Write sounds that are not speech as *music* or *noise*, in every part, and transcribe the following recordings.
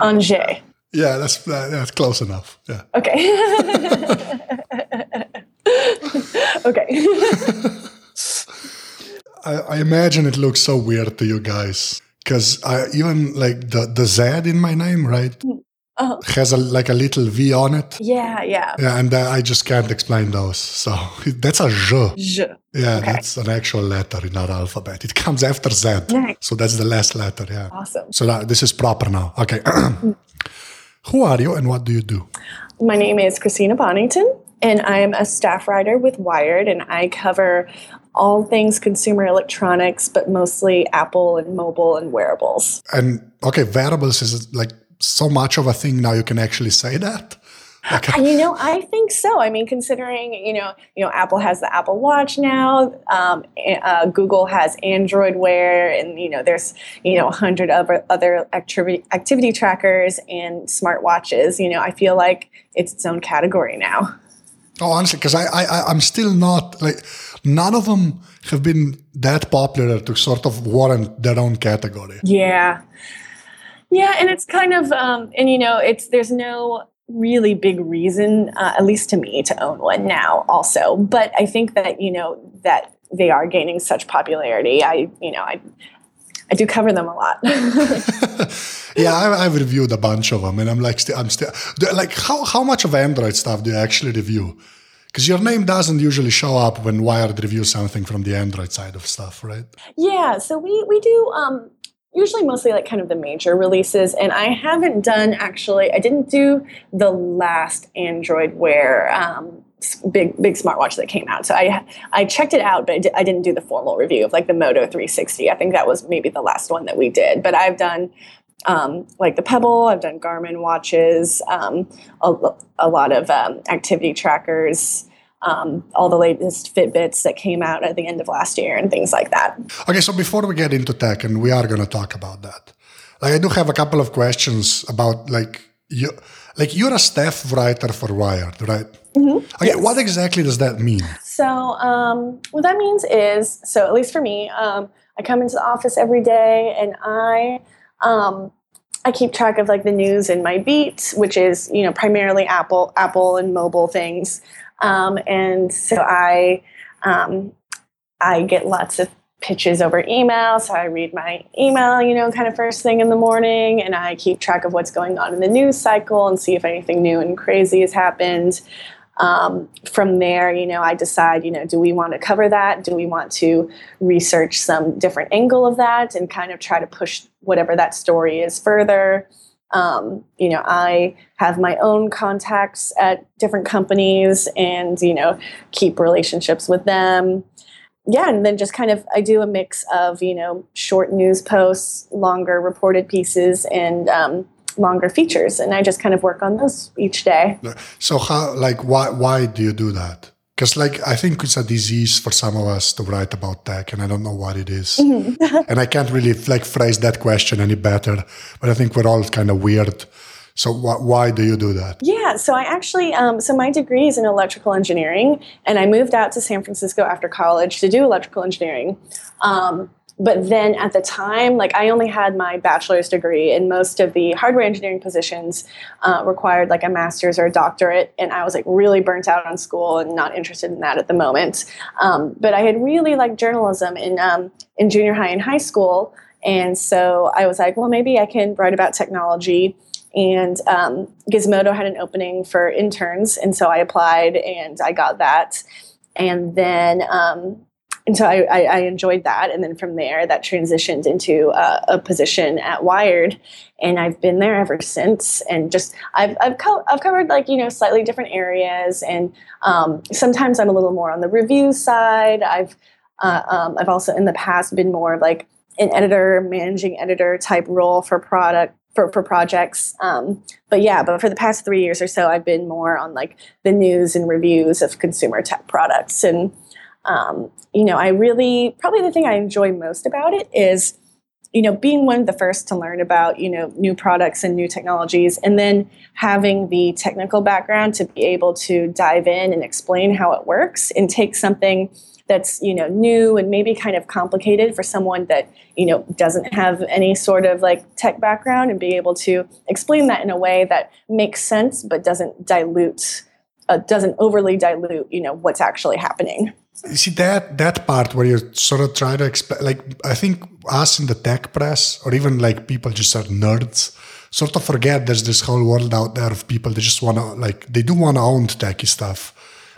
Angers. Yeah, that's that's close enough. Yeah. Okay. *laughs* okay. *laughs* I, I imagine it looks so weird to you guys because I even like the the Z in my name, right? Mm. Uh-huh. Has a like a little V on it. Yeah, yeah. Yeah, and uh, I just can't explain those. So *laughs* that's a J. Je. Yeah, Okay. that's an actual letter in our alphabet. It comes after Z. Nice. So that's the last letter. Yeah. Awesome. So that, this is proper now. Okay. *clears throat* Who are you and what do you do? My name is Christina Bonington, and I am a staff writer with Wired, and I cover all things consumer electronics, but mostly Apple and mobile and wearables. And okay, wearables is like so much of a thing now. You can actually say that. Like, you know, I think so. I mean, considering you know, you know, Apple has the Apple Watch now. Um, uh, Google has Android Wear, and you know, there's you know, a hundred other other activity activity trackers and smartwatches. You know, I feel like it's its own category now. oh, honestly, because I, I, I'm still not like none of them have been that popular to sort of warrant their own category. Yeah. Yeah, and it's kind of um and you know, it's there's no really big reason uh, at least to me to own one now also. But I think that, you know, that they are gaining such popularity. I, you know, I I do cover them a lot. *laughs* yeah, I, I've reviewed a bunch of them, and I'm like, still, I'm still like, how how much of Android stuff do you actually review? Because your name doesn't usually show up when Wired reviews something from the Android side of stuff, right? Yeah, so we we do um, usually mostly like kind of the major releases, and I haven't done actually. I didn't do the last Android Wear um, big big smartwatch that came out. So I I checked it out, but I, di- I didn't do the formal review of like the Moto 360. I think that was maybe the last one that we did. But I've done. Um, like the Pebble, I've done Garmin watches, um, a, a lot of um, activity trackers, um, all the latest Fitbits that came out at the end of last year, and things like that. Okay, so before we get into tech, and we are going to talk about that, like I do have a couple of questions about like you, like you're a staff writer for Wired, right? Okay, what exactly does that mean? So, um, what that means is, so at least for me, um, I come into the office every day and I, um, I keep track of like the news in my beat, which is you know primarily Apple, Apple and mobile things, um, and so I, um, I get lots of pitches over email. So I read my email, you know, kind of first thing in the morning, and I keep track of what's going on in the news cycle and see if anything new and crazy has happened um, from there, you know, I decide, you know, do we want to cover that? Do we want to research some different angle of that and kind of try to push whatever that story is further? Um, you know, I have my own contacts at different companies and, you know, keep relationships with them. Yeah, and then just kind of I do a mix of, you know, short news posts, longer reported pieces, and um, longer features. And I just kind of work on those each day. So how like why why do you do that? Because like I think it's a disease for some of us to write about tech, and I don't know what it is. *laughs* and I can't really like phrase that question any better. But I think we're all kind of weird. So wh- why do you do that? Yeah, so I actually, um, so my degree is in electrical engineering, and I moved out to San Francisco after college to do electrical engineering. Um, but then at the time, like I only had my bachelor's degree, and most of the hardware engineering positions uh, required like a master's or a doctorate, and I was like really burnt out on school and not interested in that at the moment. Um, but I had really liked journalism in um, in junior high and high school, and so I was like, well, maybe I can write about technology and um, Gizmodo had an opening for interns, and so I applied and I got that, and then um, and so I, I, I enjoyed that, and then from there that transitioned into uh, a position at Wired, and I've been there ever since, and just I've I've, co- I've covered like you know slightly different areas, and um, sometimes I'm a little more on the review side. I've uh, um, I've also in the past been more like an editor, managing editor type role for product for, for projects. Um, but yeah, but for the past three years or so, I've been more on like the news and reviews of consumer tech products. And, um, you know, I really, probably the thing I enjoy most about it is, you know, being one of the first to learn about, you know, new products and new technologies, and then having the technical background to be able to dive in and explain how it works and take something that's you know new and maybe kind of complicated for someone that you know doesn't have any sort of like tech background and be able to explain that in a way that makes sense but doesn't dilute uh, doesn't overly dilute you know what's actually happening you see that that part where you sort of try to explain like i think us in the tech press or even like people just are nerds sort of forget there's this whole world out there of people that just want to like they do want to own techie stuff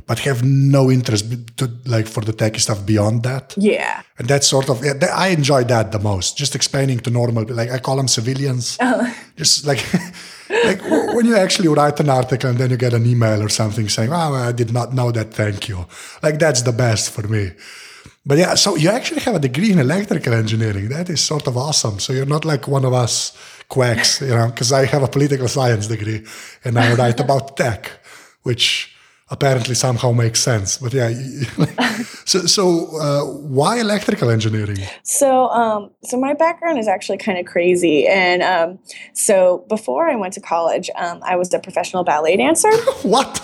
but have no interest to like for the techie stuff beyond that. Yeah. And that's sort of yeah, i enjoy that the most just explaining to normal like i call them civilians. Oh. Just like *laughs* like when you actually write an article and then you get an email or something saying oh i did not know that thank you. Like that's the best for me. But yeah so you actually have a degree in electrical engineering. That is sort of awesome. So you're not like one of us quacks, you know, because I have a political science degree and I write about tech, which apparently somehow makes sense. But yeah, *laughs* so so uh, why electrical engineering? So um, so my background is actually kind of crazy, and um, so before I went to college, um, I was a professional ballet dancer. *laughs* what?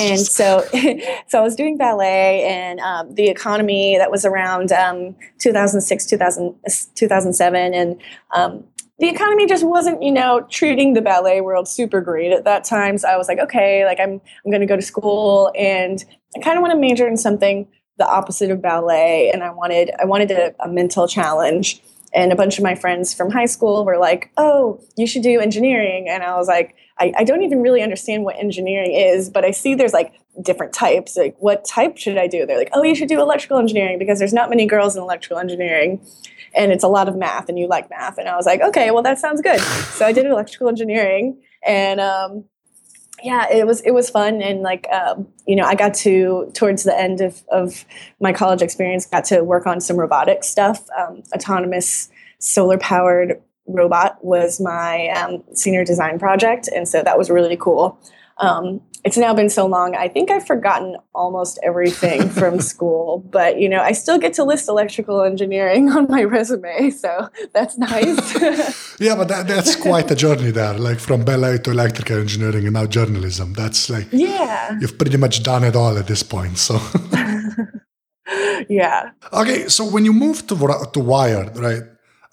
and so *laughs* so I was doing ballet, and um, the economy that was around um, 2006, 2000, 2007, and um, the economy just wasn't, you know, treating the ballet world super great at that time. So I was like, okay, like I'm I'm going to go to school and I kind of want to major in something the opposite of ballet and I wanted I wanted a, a mental challenge. And a bunch of my friends from high school were like, "Oh, you should do engineering." And I was like, I, I don't even really understand what engineering is, but I see there's like different types. Like, what type should I do? They're like, oh, you should do electrical engineering because there's not many girls in electrical engineering and it's a lot of math and you like math and i was like okay well that sounds good *laughs* so i did electrical engineering and um, yeah it was it was fun and like um, you know i got to towards the end of, of my college experience got to work on some robotic stuff um, autonomous solar powered robot was my um, senior design project and so that was really cool um, it's now been so long. I think I've forgotten almost everything *laughs* from school, but you know, I still get to list electrical engineering on my resume, so that's nice. *laughs* yeah, but that, that's quite a journey there, like from ballet to electrical engineering and now journalism. That's like yeah, you've pretty much done it all at this point. So *laughs* yeah. Okay, so when you moved to to Wired, right?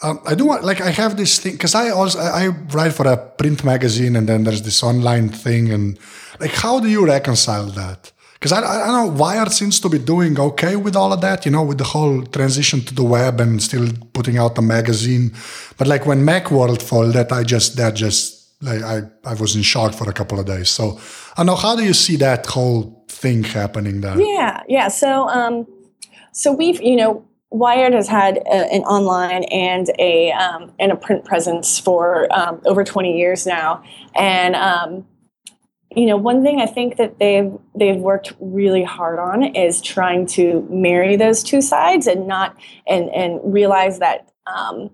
Um, I do want, like, I have this thing because I also I, write for a print magazine, and then there's this online thing, and like, how do you reconcile that? Because I, I, don't know, Wired seems to be doing okay with all of that, you know, with the whole transition to the web and still putting out a magazine. But like when Macworld folded, I just that just like I I was in shock for a couple of days. So I know how do you see that whole thing happening there? Yeah, yeah. So um, so we've you know Wired has had a, an online and a um, and a print presence for um, over 20 years now, and um, you know one thing I think that they've they've worked really hard on is trying to marry those two sides and not and and realize that um,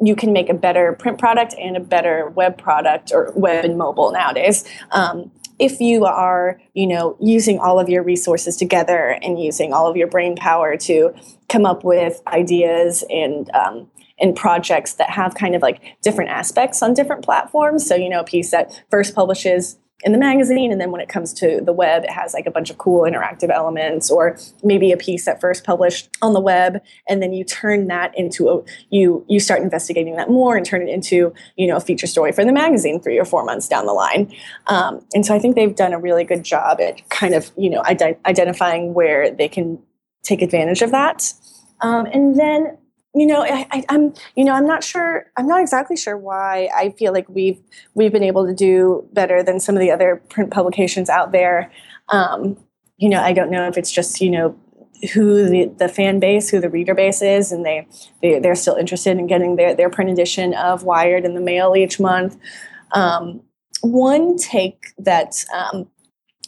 you can make a better print product and a better web product or web and mobile nowadays. Um, if you are, you know, using all of your resources together and using all of your brain power to come up with ideas and um, and projects that have kind of like different aspects on different platforms. So, you know, a piece that first publishes in the magazine and then when it comes to the web it has like a bunch of cool interactive elements or maybe a piece that first published on the web and then you turn that into a you you start investigating that more and turn it into you know a feature story for the magazine three or four months down the line. Um, and so i think they've done a really good job at kind of you know ident- identifying where they can take advantage of that. Um, and then you know I, am you know i'm not sure i'm not exactly sure why i feel like we've we've been able to do better than some of the other print publications out there. Um, you know i don't know if it's just you know who the, the fan base who the reader base is and they, they they're still interested in getting their, their print edition of wired in the mail each month. Um, one take that um,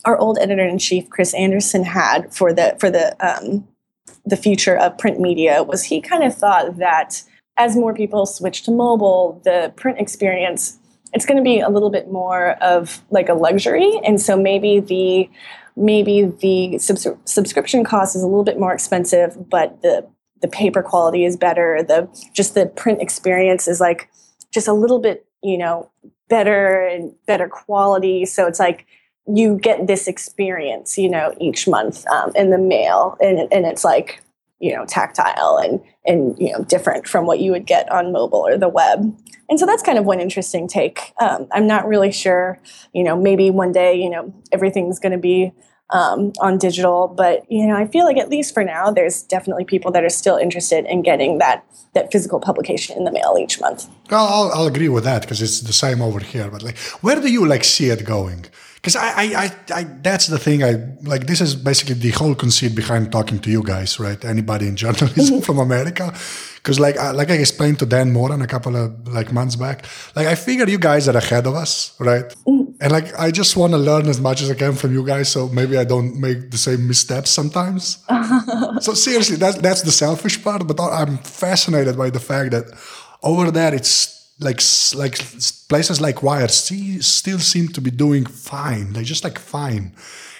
our old editor-in-chief chris anderson had for the for the um, the future of print media was he kind of thought that as more people switch to mobile, the print experience it's going to be a little bit more of like a luxury, and so maybe the maybe the subs- subscription cost is a little bit more expensive, but the the paper quality is better. The just the print experience is like just a little bit you know better and better quality. So it's like you get this experience, you know, each month um, in the mail, and and it's like you know tactile and and you know different from what you would get on mobile or the web. And so that's kind of one interesting take. Um, I'm not really sure, you know, maybe one day, you know, everything's going to be um, on digital. But you know, I feel like at least for now, there's definitely people that are still interested in getting that that physical publication in the mail each month. I'll, I'll agree with that because it's the same over here. But like, where do you like see it going? Because I, I, I, I, that's the thing. I like this is basically the whole conceit behind talking to you guys, right? Anybody in journalism *laughs* from America, because like, I, like I explained to Dan Moren a couple of like months back, like I figure you guys are ahead of us, right? Mm-hmm. And like I just want to learn as much as I can from you guys, so maybe I don't make the same missteps sometimes. *laughs* so seriously, that's that's the selfish part, but I'm fascinated by the fact that over there it's like like places like Wired still seem to be doing fine. They just like fine,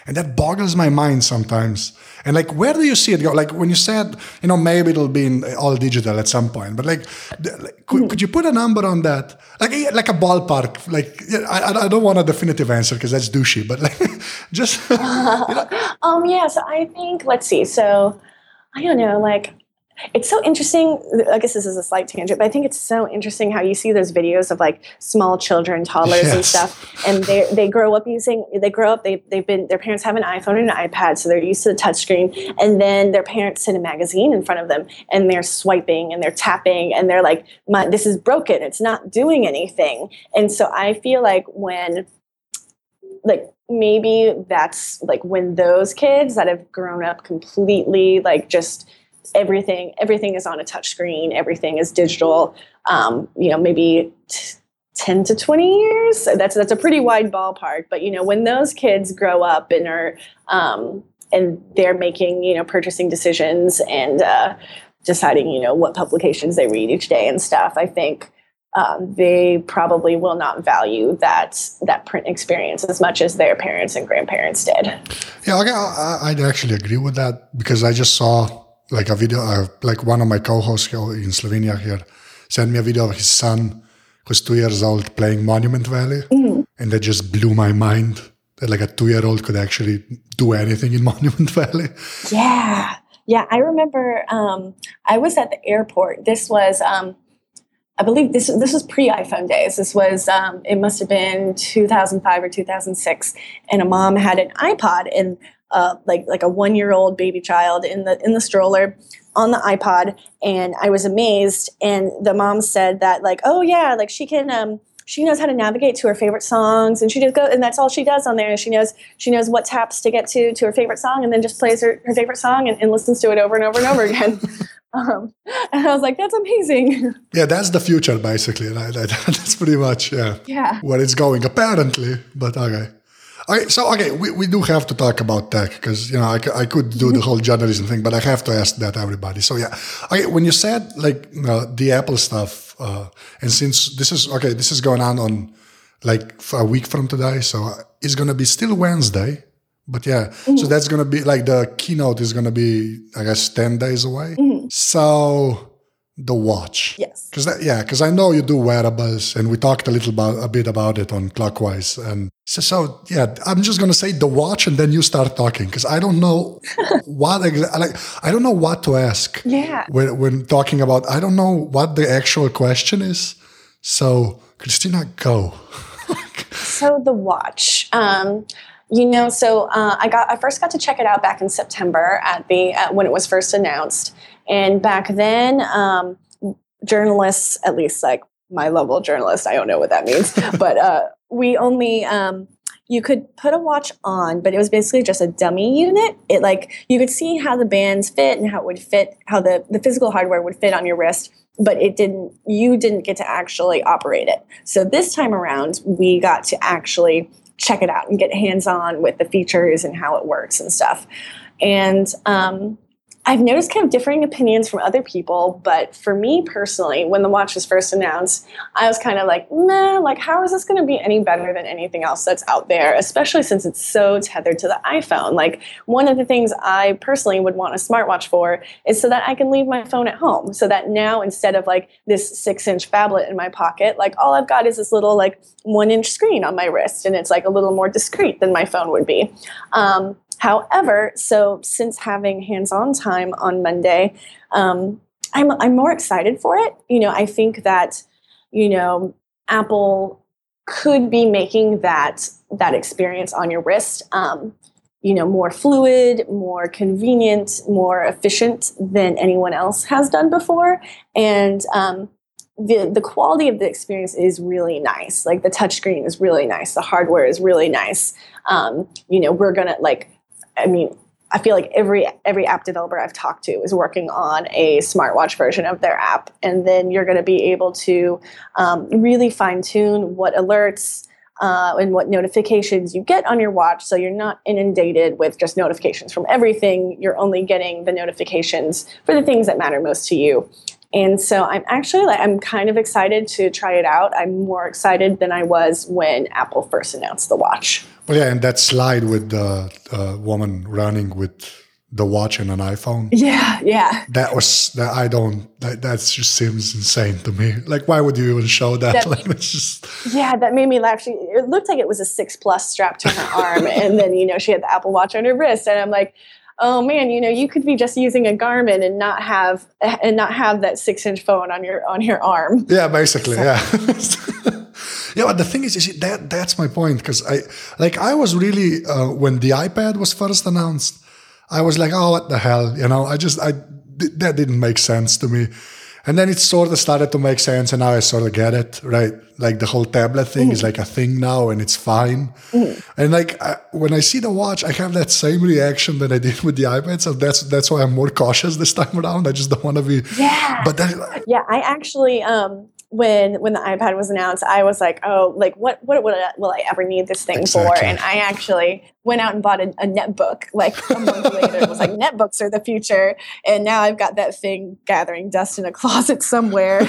and that boggles my mind sometimes. And like, where do you see it go? Like when you said, you know, maybe it'll be in all digital at some point, but like, like could, could, you put a number on that? Like, like a ballpark. Like, I, I don't want a definitive answer because that's douchey, but like, *laughs* just. *laughs* you know. *laughs* Um. Yeah. So I think let's see. So I don't know. Like it's so interesting. I guess this is a slight tangent, but I think it's so interesting how you see those videos of like small children, toddlers, yes. and stuff, and they they grow up using they grow up they they've been their parents have an iPhone and an iPad, so they're used to the touchscreen, and then their parents sit a magazine in front of them, and they're swiping and they're tapping, and they're like, "This is broken. It's not doing anything." And so I feel like when like maybe that's like when those kids that have grown up completely like just everything everything is on a touch screen everything is digital um, you know maybe t- 10 to 20 years that's that's a pretty wide ballpark but you know when those kids grow up and are um, and they're making you know purchasing decisions and uh, deciding you know what publications they read each day and stuff i think um, they probably will not value that that print experience as much as their parents and grandparents did. Yeah, okay, I, I'd actually agree with that because I just saw like a video, uh, like one of my co-hosts here in Slovenia here sent me a video of his son who's two years old playing Monument Valley, mm-hmm. and that just blew my mind that like a two-year-old could actually do anything in *laughs* Monument Valley. Yeah, yeah. I remember um, I was at the airport. This was. Um, I believe this this was pre iPhone days. This was um, it must have been 2005 or 2006, and a mom had an iPod, and uh, like like a one year old baby child in the in the stroller on the iPod, and I was amazed. And the mom said that like, oh yeah, like she can. Um, she knows how to navigate to her favorite songs and she just go and that's all she does on there. And she knows she knows what taps to get to to her favorite song and then just plays her, her favorite song and, and listens to it over and over and over again. *laughs* Um, and i was like that's amazing. *laughs* Yeah that's the future basically. *laughs* That's pretty much yeah yeah. where it's going apparently. But okay Okay, so okay, we, we do have to talk about tech because you know I, I could do the whole journalism thing, but I have to ask that everybody. So yeah, okay, when you said like uh, the Apple stuff, uh, and since this is okay, this is going on on like a week from today, so it's gonna be still Wednesday, but yeah, mm-hmm. so that's gonna be like the keynote is gonna be I guess ten days away. Mm-hmm. So the watch. Yes. Because yeah, because I know you do wearables, and we talked a little about a bit about it on Clockwise, and so, so yeah, I'm just gonna say the watch, and then you start talking because I don't know *laughs* what exa- like I don't know what to ask. Yeah. When when talking about, I don't know what the actual question is. So Christina, go. *laughs* so the watch. Um, you know, so uh, I got I first got to check it out back in September at the uh, when it was first announced, and back then, um, journalists, at least like my level journalist, I don't know what that means, *laughs* but uh, we only um, you could put a watch on, but it was basically just a dummy unit. It like you could see how the bands fit and how it would fit, how the the physical hardware would fit on your wrist, but it didn't. You didn't get to actually operate it. So this time around, we got to actually check it out and get hands on with the features and how it works and stuff. And um, I've noticed kind of differing opinions from other people, but for me personally, when the watch was first announced, I was kind of like, meh, like, how is this going to be any better than anything else that's out there, especially since it's so tethered to the iPhone? Like, one of the things I personally would want a smartwatch for is so that I can leave my phone at home. So that now, instead of like this six inch phablet in my pocket, like, all I've got is this little, like, one inch screen on my wrist, and it's like a little more discreet than my phone would be. Um, However, so since having hands-on time on Monday, um, I'm I'm more excited for it. You know, I think that you know Apple could be making that that experience on your wrist, um, you know, more fluid, more convenient, more efficient than anyone else has done before, and um, the the quality of the experience is really nice. Like the touchscreen is really nice, the hardware is really nice. Um, you know, we're gonna like I mean, I feel like every every app developer I've talked to is working on a smartwatch version of their app, and then you're going to be able to um, really fine tune what alerts uh, and what notifications you get on your watch, so you're not inundated with just notifications from everything. You're only getting the notifications for the things that matter most to you. And so I'm actually like I'm kind of excited to try it out. I'm more excited than I was when Apple first announced the watch. Well, yeah, and that slide with the uh, woman running with the watch and an iPhone. *laughs* Yeah, yeah. That was that I don't that that just seems insane to me. Like, why would you even show that? that *laughs* like, it's just yeah, that made me laugh. She it looked like it was a six plus strapped to her *laughs* arm, and then you know she had the Apple Watch on her wrist, and I'm like. Oh man, you know you could be just using a Garmin and not have and not have that six inch phone on your on your arm. Yeah, basically, so. yeah. *laughs* *laughs* Yeah, but the thing is, see, that that's my point because I like I was really uh, when the iPad was first announced, I was like, oh, what the hell, you know? I just I that didn't make sense to me. And then it sort of started to make sense, and now I sort of get it, right? Like the whole tablet thing mm-hmm. is like a thing now, and it's fine. Mm-hmm. And like I, when I see the watch, I have that same reaction that I did with the iPad. So that's that's why I'm more cautious this time around. I just don't want to be. Yeah. But then, yeah, I actually um when when the iPad was announced, I was like, oh, like what what will I, will I ever need this thing exactly. for? And I actually went out and bought a, a netbook like a month later. It was like *laughs* netbooks are the future, and now I've got that thing gathering dust in a closet somewhere.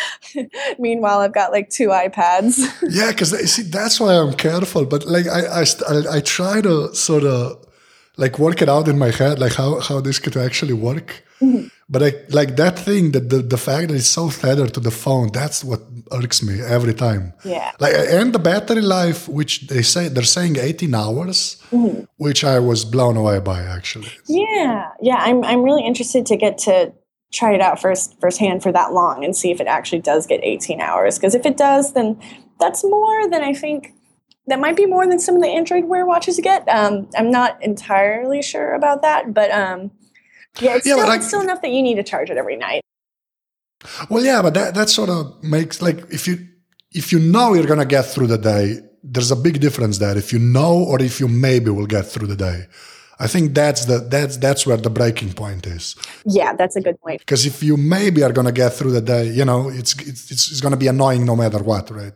*laughs* Meanwhile, I've got like two iPads. yeah, because see, that's why I'm careful. But like I I, I try to sort of like work it out in my head, like how how this could actually work. Mm-hmm. But I, like that thing that the, the fact that it's so tethered to the phone, that's what irks me every time. Yeah. Like and the battery life, which they say they're saying 18 hours, mm-hmm. which I was blown away by actually. Yeah. Yeah. I'm I'm really interested to get to try it out first firsthand for that long and see if it actually does get 18 hours. Because if it does, then that's more than I think that might be more than some of the Android Wear watches get. Um, I'm not entirely sure about that, but um, yeah, it's, yeah, still, it's still enough that you need to charge it every night. Well, yeah, but that, that sort of makes like if you if you know you're gonna get through the day, there's a big difference there. If you know or if you maybe will get through the day. I think that's the that's that's where the breaking point is. Yeah, that's a good point. Because if you maybe are gonna get through the day, you know, it's it's it's gonna be annoying no matter what, right?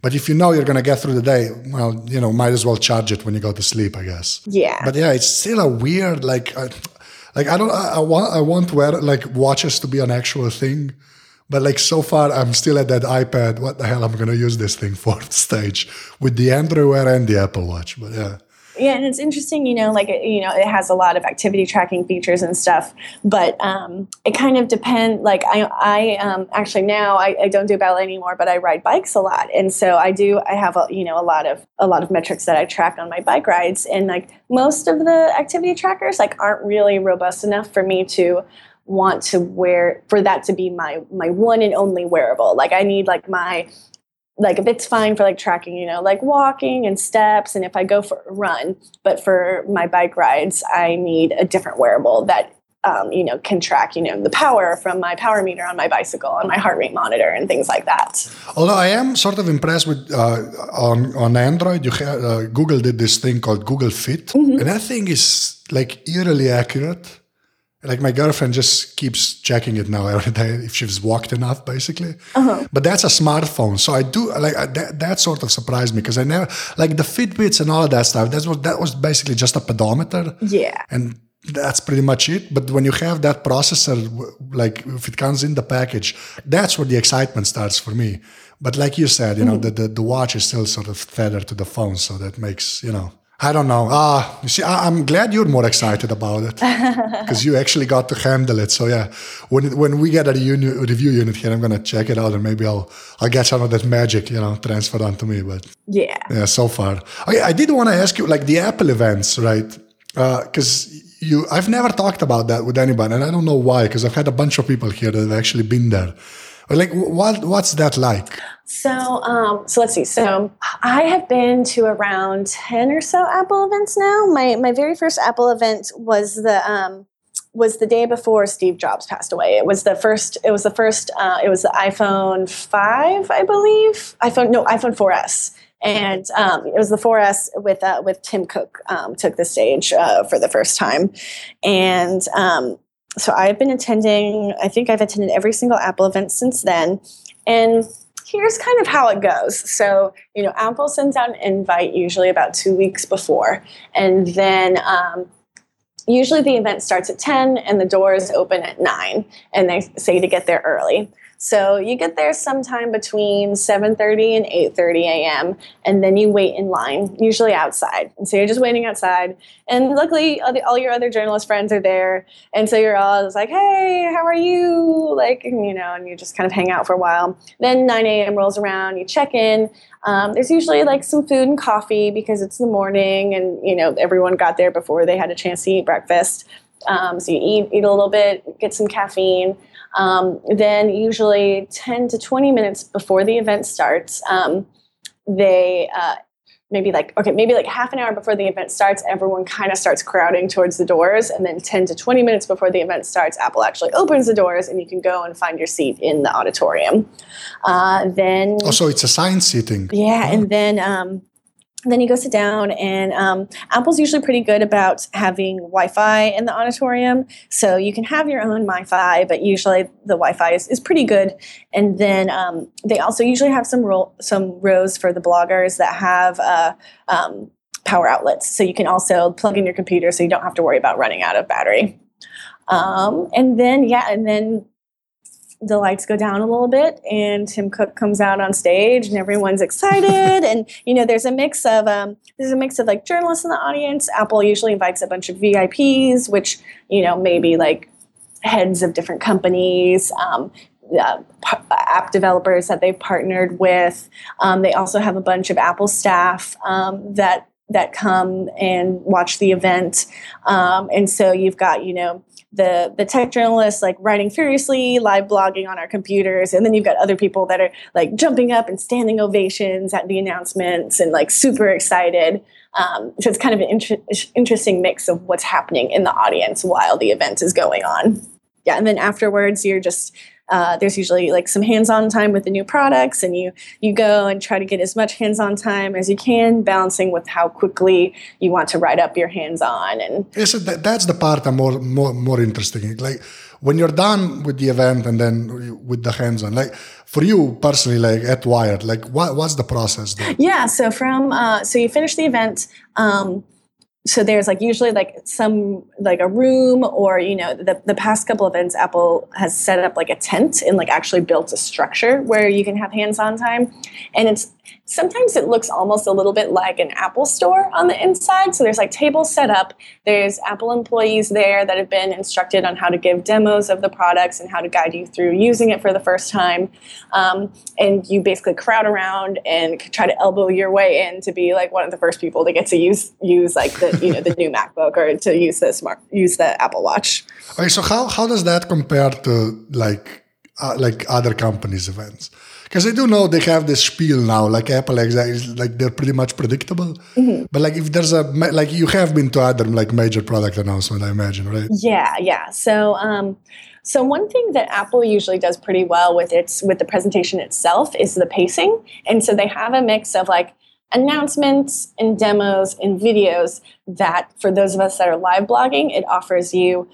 But if you know you're gonna get through the day, well, you know, might as well charge it when you go to sleep, I guess. Yeah. But yeah, it's still a weird like. Uh, like I don't I, I want I want wear like watches to be an actual thing. But like so far, I'm still at that iPad. What the hell I'm gonna use this thing for *laughs* stage with the Android Wear and the Apple Watch? But yeah. Yeah, and it's interesting, you know, like you know, it has a lot of activity tracking features and stuff, but um, it kind of depend. Like I, I um, actually now I, I, don't do ballet anymore, but I ride bikes a lot, and so I do. I have a you know a lot of a lot of metrics that I track on my bike rides, and like most of the activity trackers like aren't really robust enough for me to want to wear for that to be my my one and only wearable like i need like my like if it's fine for like tracking, you know, like walking and steps, and if I go for a run, but for my bike rides, I need a different wearable that um, you know can track you know the power from my power meter on my bicycle and my heart rate monitor and things like that. Although I am sort of impressed with uh, on on Android, you have, uh, Google did this thing called Google Fit, mm-hmm. and that thing is like eerily accurate like my girlfriend just keeps checking it now *laughs* every day if she's walked enough basically uh-huh. but that's a smartphone so i do like that, that sort of surprised me because i never like the fitbits and all of that stuff that was that was basically just a pedometer yeah and that's pretty much it. But when you have that processor, like if it comes in the package, that's where the excitement starts for me. But like you said, you know, mm-hmm. the, the, the watch is still sort of tethered to the phone, so that makes you know. I don't know. Ah, you see, I, am glad you're more excited about it *laughs* because you actually got to handle it. So yeah, when when we get a uni- review unit here, I'm gonna check it out and maybe I'll I'll get some of that magic, you know, transferred onto me. But yeah, yeah. So far, okay, I did want to ask you, like the Apple events, right? Because uh, you, I've never talked about that with anybody, and I don't know why. Because I've had a bunch of people here that have actually been there. Like, what what's that like? So, um, so let's see. So, I have been to around ten or so Apple events now. My my very first Apple event was the um, was the day before Steve Jobs passed away. It was the first. It was the first. Uh, it was the iPhone five, I believe. iPhone no, iPhone 4S, and um, it was the 4S with uh, with Tim Cook um, took the stage uh, for the first time, and um, so I've been attending, I think I've attended every single Apple event since then. And here's kind of how it goes. So, you know, Apple sends out an invite usually about two weeks before. And then um, usually the event starts at 10 and the doors open at 9. And they say to get there early. So you get there sometime between 7:30 and 8:30 a.m. and then you wait in line, usually outside. And so you're just waiting outside. And luckily all, your other journalist friends are there. And so you're all like, "Hey, how are you?" Like, you know, and you just kind of hang out for a while. Then 9 a.m. rolls around, you check in. Um, there's usually like some food and coffee because it's the morning and, you know, everyone got there before they had a chance to eat breakfast. Um, so you eat, eat a little bit, get some caffeine. Um, then, usually 10 to 20 minutes before the event starts, um, they uh, maybe like okay maybe like half an hour before the event starts everyone kind of starts crowding towards the doors. And then 10 to 20 minutes before the event starts apple actually opens the doors and you can go and find your seat in the auditorium. Uh, then oh so it's assigned seating yeah oh. and then um, then you go sit down and um, apple's usually pretty good about having wi-fi in the auditorium. So you can have your own wi-fi but usually the wi-fi is, is pretty good. And then um, they also usually have some ro- some rows for the bloggers that have uh, um, power outlets. So you can also plug in your computer so you don't have to worry about running out of battery. Um, and then yeah and then the lights go down a little bit and Tim Cook comes out on stage and everyone's excited and you know there's a mix of um, there's a mix of like journalists in the audience. Apple usually invites a bunch of VIPs, which you know maybe like heads of different companies. Um, uh, app developers that they've partnered with. Um, they also have a bunch of Apple staff um, that that come and watch the event. Um, and so you've got, you know, the the tech journalists like writing furiously, live blogging on our computers, and then you've got other people that are like jumping up and standing ovations at the announcements and like super excited. Um, so it's kind of an inter- interesting mix of what's happening in the audience while the event is going on. Yeah, and then afterwards, you're just uh, there's usually like some hands-on time with the new products, and you you go and try to get as much hands-on time as you can, balancing with how quickly you want to write up your hands-on. And yes, that, that's the part I'm more more more interesting. Like when you're done with the event and then with the hands-on, like for you personally, like at Wired, like what what's the process? There? Yeah, so from uh, so you finish the event. Um, so there's like usually like some like a room or you know the, the past couple events apple has set up like a tent and like actually built a structure where you can have hands-on time. And it's sometimes it looks almost a little bit like an Apple store on the inside. So there's like tables set up. There's Apple employees there that have been instructed on how to give demos of the products and how to guide you through using it for the first time. Um, and you basically crowd around and try to elbow your way in to be like one of the first people to get to use use like the you know the new MacBook or to use the smart use the Apple Watch. Okay, so how how does that compare to like uh, like other companies' events? Because I do know they have this spiel now, like Apple, like, like they're pretty much predictable. Mm-hmm. But like if there's a like you have been to other like major product announcement, I imagine, right? Yeah, yeah. So um, so one thing that Apple usually does pretty well with its with the presentation itself is the pacing, and so they have a mix of like announcements and demos and videos that for those of us that are live blogging, it offers you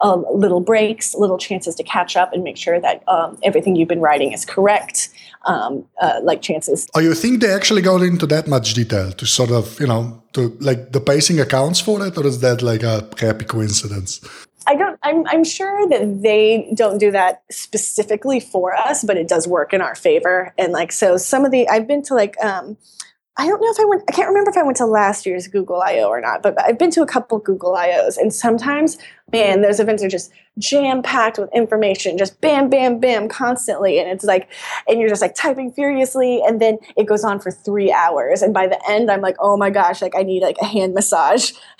um, little breaks, little chances to catch up and make sure that um, everything you've been writing is correct. um, uh, like chances. Oh, you think they actually go into that much detail to sort of, you know, to like the pacing accounts for it, or is that like a happy coincidence? I don't. I'm. I'm sure that they don't do that specifically for us, but it does work in our favor. And like, so some of the I've been to like. um I don't know if I went, I can't remember if I went to last year's Google I.O. or not, but I've been to a couple Google I.O.s. And sometimes, man, those events are just jam packed with information, just bam, bam, bam, constantly. And it's like, and you're just like typing furiously. And then it goes on for three hours. And by the end, I'm like, oh my gosh, like I need like a hand massage. *laughs* *laughs*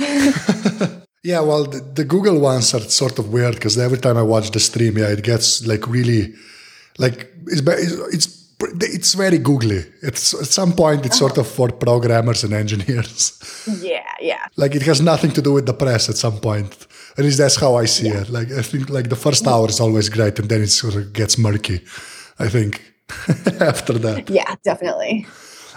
yeah, well, the, the, Google ones are sort of weird because every time I watch the stream, yeah, it gets like really, like, it's, it's it's very googly. It's at some point it's sort of uh-huh. for programmers and engineers. *laughs* Yeah, yeah. like it has nothing to do with the press at some point. At least that's how I see yeah. it. Like I think like the first hour is always great and then it sort of gets murky. I think *laughs* after that. Yeah, definitely.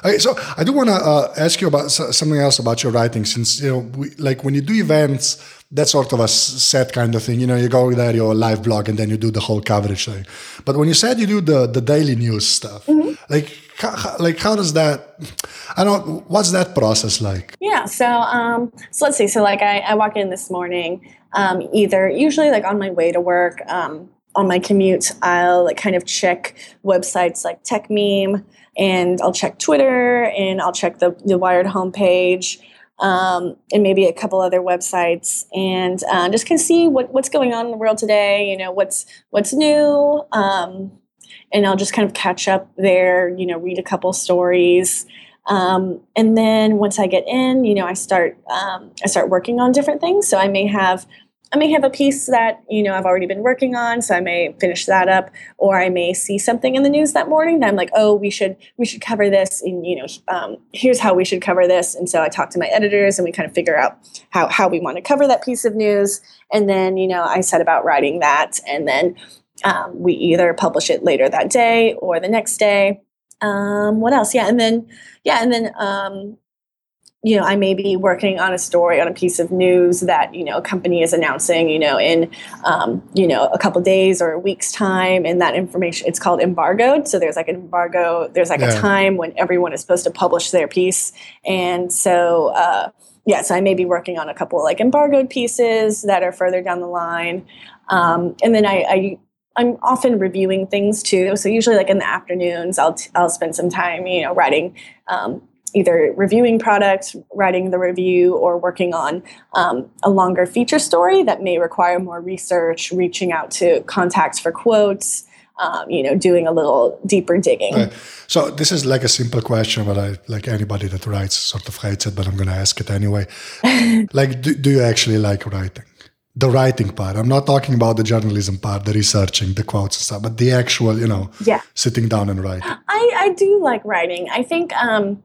Okay, so I do want to uh, ask you about something else about your writing, since you know, we, like when you do events, that's sort of a set kind of thing. You know, you go there, your live blog, and then you do the whole coverage thing. But when you said you do the the daily news stuff, mm-hmm. like how, like how does that? I don't. What's that process like? Yeah. So um, so let's see. So like I, I walk in this morning, um, either usually like on my way to work. Um, on my commute, I'll like kind of check websites like Techmeme and I'll check Twitter and I'll check the, the Wired homepage um, and maybe a couple other websites and uh, just of see what, what's going on in the world today, you know, what's what's new. Um, and I'll just kind of catch up there, you know, read a couple stories. Um, and then once I get in, you know, I start um, I start working on different things. So I may have I may have a piece that you know I've already been working on, so I may finish that up, or I may see something in the news that morning that I'm like, oh, we should we should cover this, and you know, um, here's how we should cover this. And so I talk to my editors, and we kind of figure out how how we want to cover that piece of news, and then you know I set about writing that, and then um, we either publish it later that day or the next day. Um, what else? Yeah, and then yeah, and then um, you know, I may be working on a story on a piece of news that you know a company is announcing, you know, in um, you know a couple days or a week's time, and that information it's called embargoed. So there's like an embargo. There's like yeah. a time when everyone is supposed to publish their piece, and so. Uh, yeah, so I may be working on a couple like embargoed pieces that are further down the line, um, and then I, I I'm often reviewing things too. So usually, like in the afternoons, I'll t- I'll spend some time, you know, writing um, either reviewing products, writing the review, or working on um, a longer feature story that may require more research, reaching out to contacts for quotes. Um, you know, doing a little deeper digging. Right. So this is like a simple question, but I like anybody that writes sort of hates it, but I'm going to ask it anyway. *laughs* like, do, do you actually like writing? the writing part. I'm not talking about the journalism part, the researching, the quotes and stuff, but the actual, you know, yeah. sitting down and writing. I, I do like writing. I think um,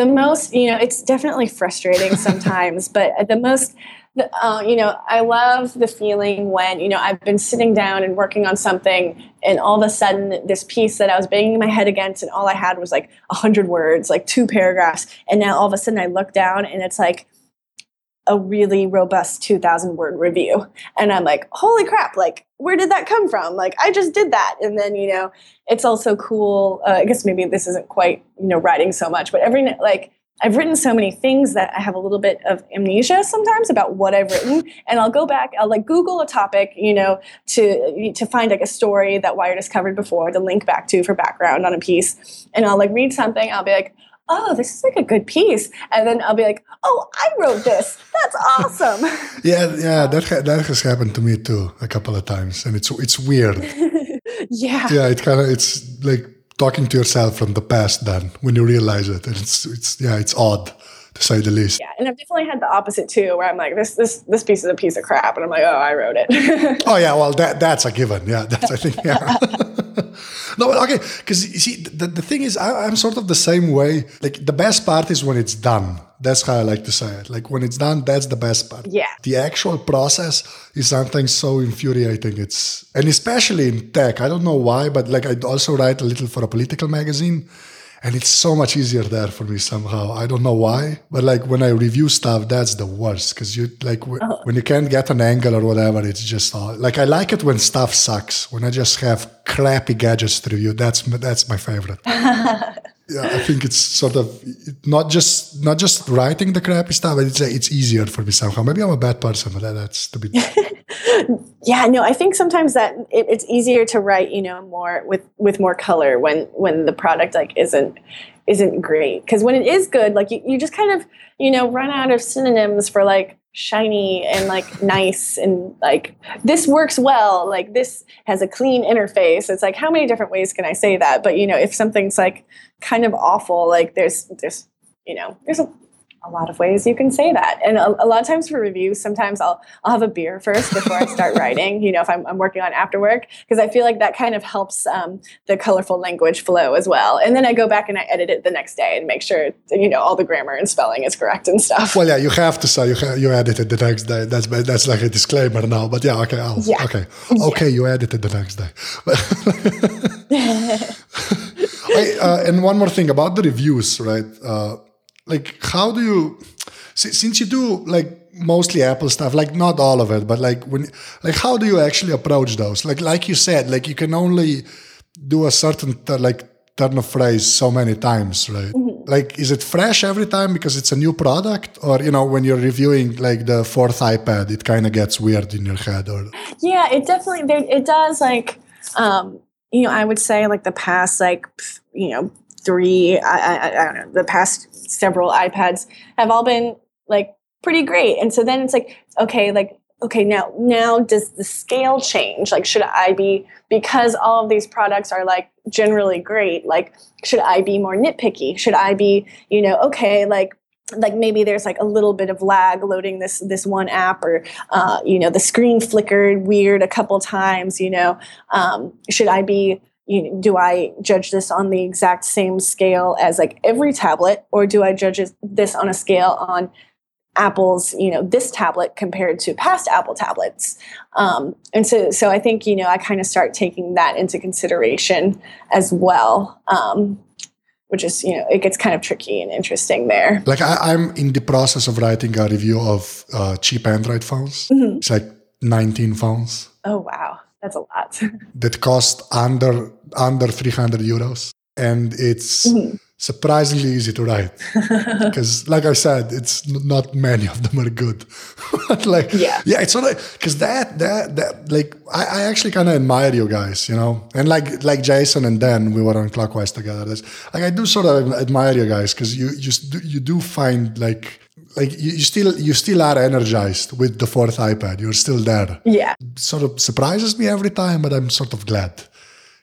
the most you know it's definitely frustrating *laughs* sometimes but the most uh, you know i love the feeling when you know i've been sitting down and working on something and all of a sudden this piece that i was banging my head against and all i had was like 100 words like two paragraphs. And now all of a sudden i look down and it's like a really robust 2000 word review and i'm like holy crap like where did that come from like i just did that and then you know it's also cool uh, i guess maybe this isn't quite you know writing so much but every like I've written so many things that I have a little bit of amnesia sometimes about what I've written, and I'll go back. I'll like Google a topic, you know, to to find like a story that Wired has covered before to link back to for background on a piece, and I'll like read something. I'll be like, oh, this is like a good piece. And then I'll be like, oh, I wrote this. That's awesome. *laughs* yeah, yeah, that ha- that has happened to me too a couple of times, and it's it's weird. *laughs* yeah. Yeah, it kind of it's like talking to yourself from the past then when you realize it, and it's it's yeah, it's odd to say the least. Yeah, and I've definitely had the opposite too, where I'm like, this this this piece is a piece of crap, and I'm like, oh, I wrote it. *laughs* oh yeah, well that that's a given. Yeah, that's I think yeah. *laughs* no, okay, because you see, the, the thing is, I, I'm sort of the same way. Like the best part is when it's done. That's how I like to say it. Like when it's done, that's the best part. Yeah. The actual process is something so infuriating. It's and especially in tech. I don't know why, but like I also write a little for a political magazine, and it's so much easier there for me somehow. I don't know why, but like when I review stuff, that's the worst because you like w- Oh. when you can't get an angle or whatever. It's just all, like I like it when stuff sucks. When I just have crappy gadgets to review, that's that's my favorite. *laughs* yeah, I think it's sort of not just not just writing the crappy stuff. But it's it's easier for me somehow. Maybe I'm a bad person, but that, that's to be. *laughs* yeah no i think sometimes that it, it's easier to write you know more with with more color when when the product like isn't isn't great. Because when it is good like you, you just kind of you know run out of synonyms for like shiny and like nice and like this works well like this has a clean interface. It's like how many different ways can i say that? But you know if something's like kind of awful like there's there's you know there's a a lot of ways you can say that. And a, a, lot of times for reviews, sometimes I'll I'll have a beer first before I start *laughs* writing. You know, if I'm, I'm working on after work, because I feel like that kind of helps um, the colorful language flow as well. And then I go back and I edit it the next day and make sure you know all the grammar and spelling is correct and stuff. Well, yeah, you have to say you ha- you edited the next day. That's that's like a disclaimer now. But yeah, okay, I'll, Yeah. okay, okay, you edited the next day. *laughs* *laughs* I, uh, and one more thing about the reviews, right? Uh, like, how do you, since you do like mostly Apple stuff, like not all of it, but like when, like, how do you actually approach those? Like, like you said, like you can only do a certain like turn of phrase so many times, right? Like, is it fresh every time because it's a new product, or you know, when you're reviewing like the fourth iPad, it kind of gets weird in your head, or yeah, it definitely it does like um, you know I would say like the past like you know three I, I, I don't know the past several iPads have all been like pretty great, and so then it's like okay like okay now now does the scale change? Like should I be because all of these products are like generally great like should I be more nitpicky? Should I be you know okay like like maybe there's like a little bit of lag loading this this one app or uh, you know the screen flickered weird a couple times you know um, should i be you do i judge this on the exact same scale as like every tablet? Or do i judge this on a scale on apple's you know this tablet compared to past apple tablets? Um, and so so i think you know i kind of start taking that into consideration as well um, which is you know it gets kind of tricky and interesting there. Like I, I'm in the process of writing a review of uh, cheap Android phones. Mhm. It's like 19 phones. Oh wow that's a lot *laughs* that cost under under 300 euros, and it's Mhm. surprisingly easy to write *laughs* because, like I said, it's not many of them are good. *laughs* But like, Yeah. yeah, it's sort of because that that that like I, I actually kind of admire you guys, you know, and like like Jason and Dan, we were on Clockwise together. That's, like I do sort of admire you guys because you you you do find like like you, you still you still are energized with the fourth iPad. You're still there yeah sort of surprises me every time, but I'm sort of glad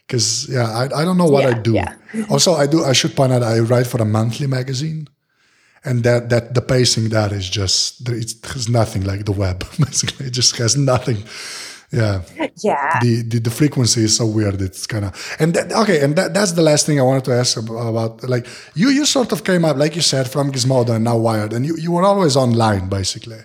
because yeah, I, I don't know what I do. yeah. *laughs* also, I do. I should point out I write for a monthly magazine, and that that the pacing that is just it has nothing like the web. *laughs* Basically, it just has nothing. Yeah, yeah the, the the frequency is so weird. It's kind of and that, okay, and that, that's the last thing I wanted to ask about. Like you, you sort of came up, like you said, from Gizmodo and now Wired, and you, you were always online, basically.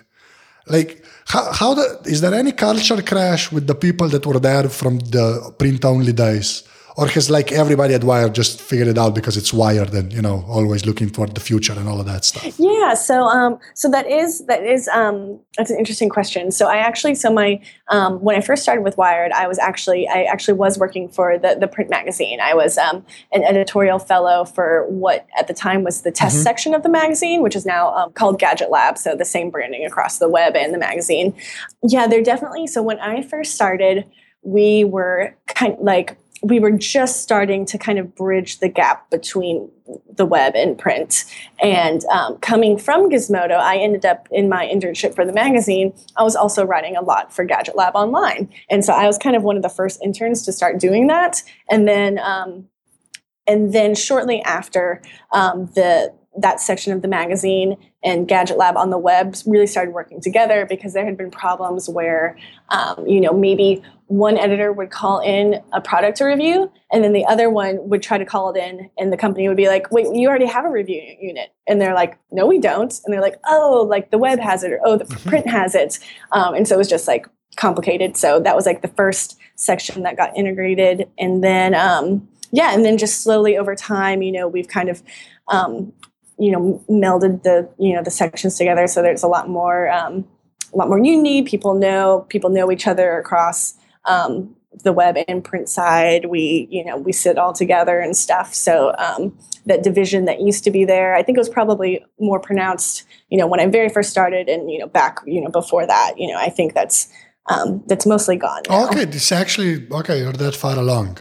Like how how the, is there any culture crash with the people that were there from the print only days? Or has like everybody at Wired just figured it out because it's Wired and you know always looking for the future and all of that stuff? Yeah, so um, so that is that is um, that's an interesting question. So I actually, so my um, when I first started with Wired, I was actually I actually was working for the the print magazine. I was um, an editorial fellow for what at the time was the test section of the magazine, which is now um, called Gadget Lab. So the same branding across the web and the magazine. Yeah, they're definitely. So when I first started, we were kind of like we were just starting to kind of bridge the gap between the web and print. And um, coming from Gizmodo, I ended up in my internship for the magazine. I was also writing a lot for Gadget Lab Online, and so I was kind of one of the first interns to start doing that. And then, um, and then shortly after, um, the that section of the magazine and Gadget Lab on the web really started working together because there had been problems where, um, you know, maybe one editor would call in a product to review, and then the other one would try to call it in, and the company would be like, "Wait, you already have a review unit," and they're like, "No, we don't," and they're like, "Oh, like the web has it, or oh, the print has it," um, and so it was just like complicated. So that was like the first section that got integrated, and then. Um, yeah, and then just slowly over time, you know, we've kind of, um, you know, melded the you know the sections together, so there's a lot more, um, a lot more unity. People know people know each other across um, the web and print side. We you know we sit all together and stuff. So um, that division that used to be there, I think it was probably more pronounced, you know, when I very first started, and you know back you know before that, you know, I think that's um, that's mostly gone. Now. Okay, it's actually okay. You're that far along,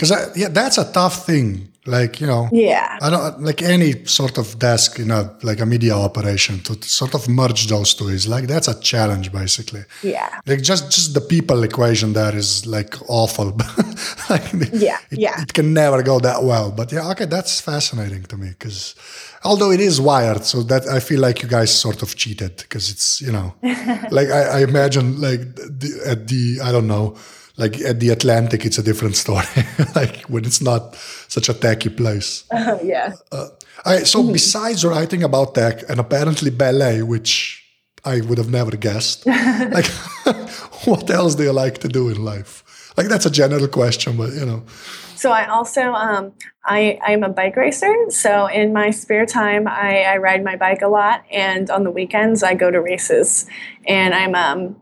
because yeah, that's a tough thing. Like you know, Yeah. I don't like any sort of desk in a like a media operation to sort of merge those two is like that's a challenge basically. Yeah. Like just just the people equation there is like awful. *laughs* like, Yeah, it, yeah. it can never go that well. But yeah, okay, that's fascinating to me because although it is wired, so that I feel like you guys sort of cheated because it's you know, *laughs* like I, I imagine like the, at the I don't know. Like at the Atlantic, it's a different story. *laughs* like when it's not such a techy place. *laughs* yeah. All right, so besides writing about tech and apparently ballet, which I would have never guessed, *laughs* like what else do you like to do in life? Like that's a general question, but you know, So I also um, I I'm a bike racer. So in my spare time, I, I ride my bike a lot, and on the weekends I go to races. And I'm um,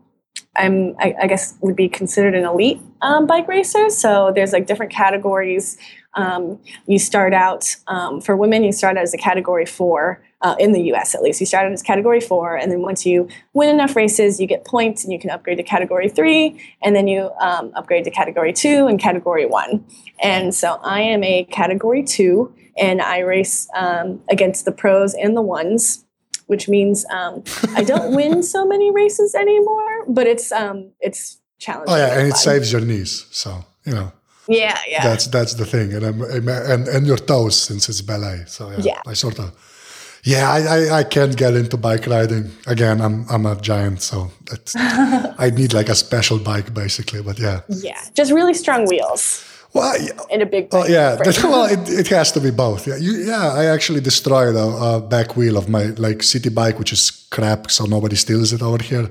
I'm I, I guess would be considered an elite um, bike racer. So there's like different categories. Um, you start out um, for women. You start out as a category four uh, in the U.S. at least. You start out as category four, and then once you win enough races, you get points, and you can upgrade to category three, and then you um, upgrade to category two and category one. And so I am a category two, and I race um, against the pros and the ones. Which means um, I don't *laughs* win so many races anymore, but it's um, it's challenging. oh yeah, and it saves your knees, so you know Yeah, yeah. that's that's the thing, and I'm, and and your toes since it's ballet. So yeah, Yeah. I sort of. Yeah, I, I, I can't get into bike riding again. I'm I'm a giant, so that's, *laughs* I need like a special bike basically. But yeah, yeah, just really strong wheels well, and a big. Oh yeah, that- well, it, *laughs* it has to be both. Yeah, you, yeah. I actually destroyed a, a back wheel of my like city bike, which is crap, so nobody steals it over here.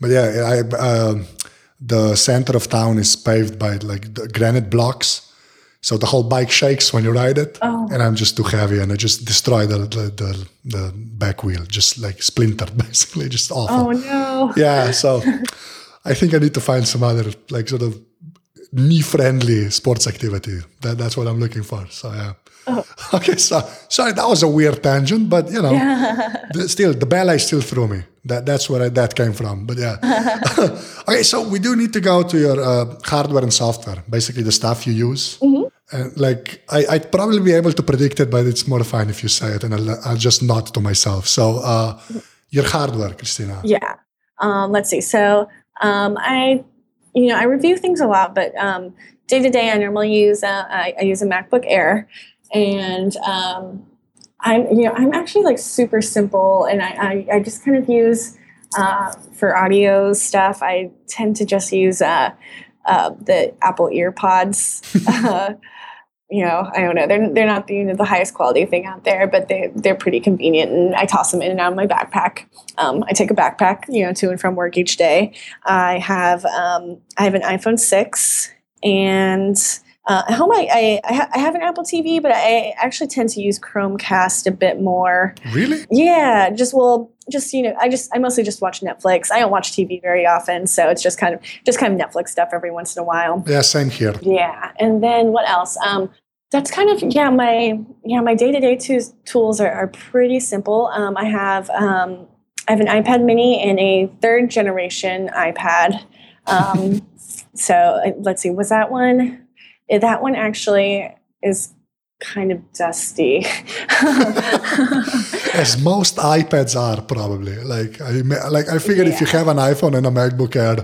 But yeah, I um the center of town is paved by like the granite blocks, so the whole bike shakes when you ride it, and I'm just too heavy, and I just destroyed the the, the, the back wheel, just like splintered, *laughs* basically, just awful. oh no. Yeah, so I think I need to find some other like sort of knee-friendly sports activity. That, that's what I'm looking for. So yeah. *laughs* Okay, so sorry, that was a weird tangent, but you know, *laughs* the- still the ballet still threw me. That that's where I, that came from. But yeah. *laughs* okay, so we do need to go to your uh, hardware and software, basically the stuff you use. And like I, I'd probably be able to predict it, but it's more fun if you say it, and I'll, I'll just nod to myself. So uh, your hardware, Christina. Yeah. Um, let's see. So um, I, you know, I review things a lot, but um, day to day, I normally use a, I, I use a MacBook Air, and um, I'm you know I'm actually like super simple, and I I, I just kind of use uh, for audio stuff. I tend to just use uh, uh, the Apple EarPods. *laughs* *laughs* you know, I don't know. They're they're not the, you know, the highest quality thing out there, but they they're pretty convenient, and I toss them in and out of my backpack. Um, I take a backpack, you know, to and from work each day. I have um, I have an iPhone six, and uh, at home I I, I, ha- I have an Apple TV, but I actually tend to use Chromecast a bit more. Really? Yeah, just well, just you know, I just I mostly just watch Netflix. I don't watch TV very often, so it's just kind of just kind of Netflix stuff every once in a while. Yeah, same here. Yeah, and then what else? Um, that's kind of yeah my yeah my day to day tools are, are pretty simple. Um, I have um, I have an iPad Mini and a third generation iPad. Um, *laughs* so uh, let's see, was that one? eh, That one actually is kind of dusty. *laughs* As most iPads are probably. Like I like I figured if you have an iPhone and a MacBook Air,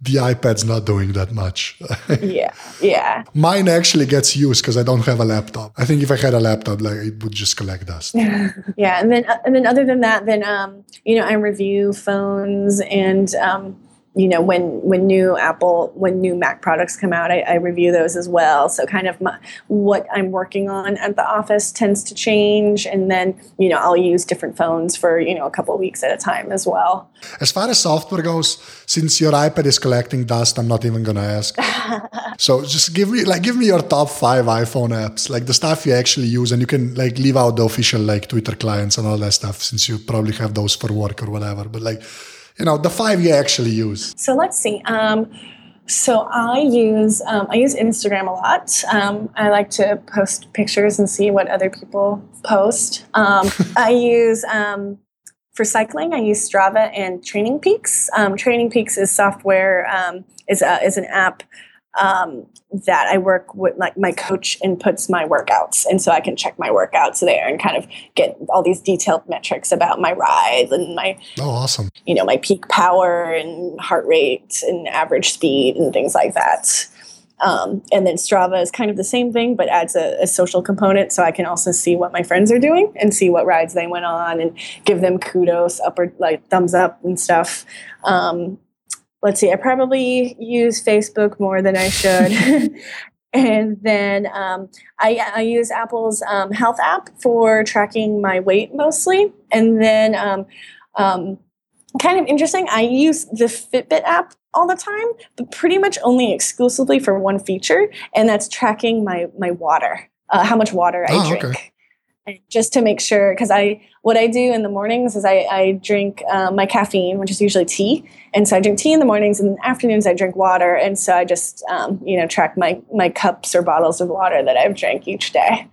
the iPad's not doing that much. *laughs* yeah, yeah. Mine actually gets used because I don't have a laptop. I think if I had a laptop, like it would just collect dust. *laughs* yeah and then uh, and then other than that then um you know i review phones and um you know when when new apple when new mac products come out i, I review those as well. So kind of my, what i'm working on at the office tends to change. And then you know i'll use different phones for you know a couple weeks at a time as well. As far as software goes since your ipad is collecting dust i'm not even gonna ask. *laughs* So just give me like give me your top five iphone apps like the stuff you actually use. And you can like leave out the official like twitter clients and all that stuff since you probably have those for work or whatever. But like you know the five you actually use. So let's see um, so i use um, i use instagram a lot. Um, i like to post pictures and see what other people post. Um, *laughs* i use um, for cycling i use strava and training peaks. Um, training peaks is software um is, a, is an app um, that I work with, like my coach inputs my workouts, and so I can check my workouts there and kind of get all these detailed metrics about my rides and my oh awesome, you know, my peak power and heart rate and average speed and things like that. Um, and then Strava is kind of the same thing, but adds a, a, social component, so I can also see what my friends are doing and see what rides they went on and give them kudos, up or like thumbs up and stuff. Um, let's see, I probably use Facebook more than I should. *laughs* and then um, I, I, use Apple's um, health app for tracking my weight mostly. And then, um, um, kind of interesting, I use the Fitbit app all the time, but pretty much only exclusively for one feature, and that's tracking my my water, uh, how much water I oh, drink. Okay just to make sure because i what i do in the mornings is i, I drink um, my caffeine which is usually tea. And so i drink tea in the mornings and in the afternoons i drink water. And so i just um, you know track my my cups or bottles of water that i've drank each day.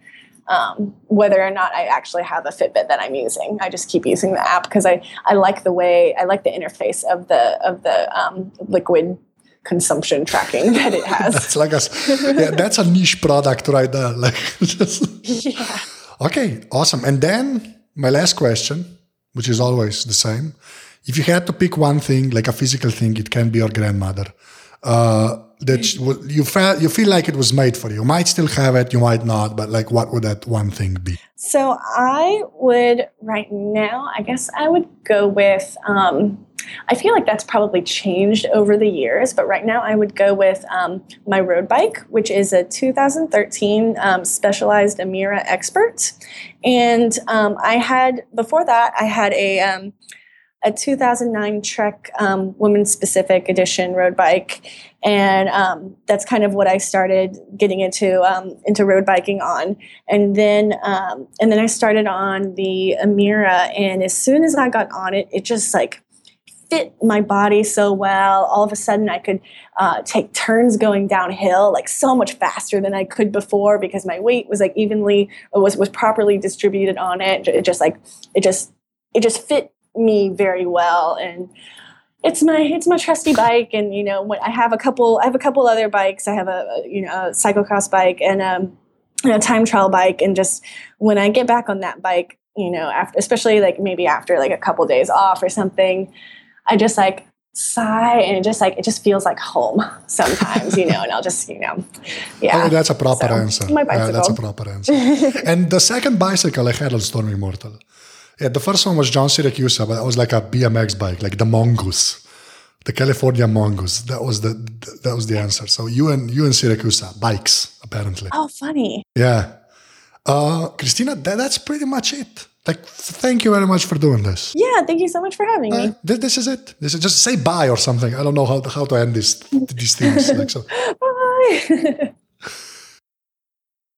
Um, whether or not i actually have a fitbit that i'm using i just keep using the app because i i like the way i like the interface of the of the um, liquid consumption tracking *laughs* that it has. That's like a yeah, that's a niche product right there. Like *laughs* just *laughs* yeah Okay, awesome. And then my last question, which is always the same. If you had to pick one thing, like a physical thing, it can be your grandmother. Uh, that you felt you feel like it was made for you. You might still have it, you might not, but like, what would that one thing be? So I would right now. I guess I would go with. Um, I feel like that's probably changed over the years, but right now I would go with um, my road bike, which is a 2013 um, Specialized Amira Expert. And um, I had, before that, I had a, um, a 2009 Trek um, Women Specific Edition road bike. And um, that's kind of what I started getting into into road biking on, and then and then I started on the Amira. And as soon as I got on it, it just like fit my body so well. All of a sudden, I could uh, take turns going downhill like so much faster than I could before because my weight was like evenly was was properly distributed on it. It just like it just it just fit me very well and it's my it's my trusty bike and you know I have a couple I have a couple other bikes. I have a you know a cyclocross bike and um, a time trial bike and just when I get back on that bike you know after especially like maybe after like a couple days off or something I just like sigh and it just like it just feels like home *laughs* sometimes you know and i'll just you know yeah oh, that's a proper so, answer. my bicycle. Uh, that's a proper answer. *laughs* And the second bicycle i had on storm immortal yeah the first one was john siracusa but that was like a bmx bike like the mongoose the california mongoose. That was the that was the answer. So you and you and siracusa bikes apparently. Oh funny. Yeah. Uh christina that, that's pretty much it. Like thank you very much for doing this. Yeah thank you so much for having uh, me this, this, is it. This is just say bye or something. I don't know how, how to end this these things like so. *laughs* Bye *laughs*